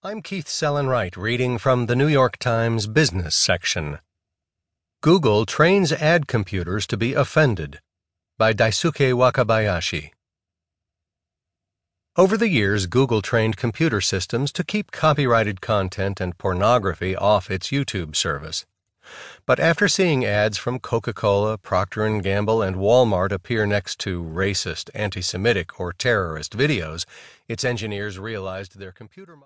I'm Keith Sellon-Wright reading from the New York Times business section. Google trains ad computers to be offended by Daisuke Wakabayashi. Over the years, Google trained computer systems to keep copyrighted content and pornography off its YouTube service. But after seeing ads from Coca-Cola, Procter & Gamble, and Walmart appear next to racist, anti-Semitic, or terrorist videos, its engineers realized their computer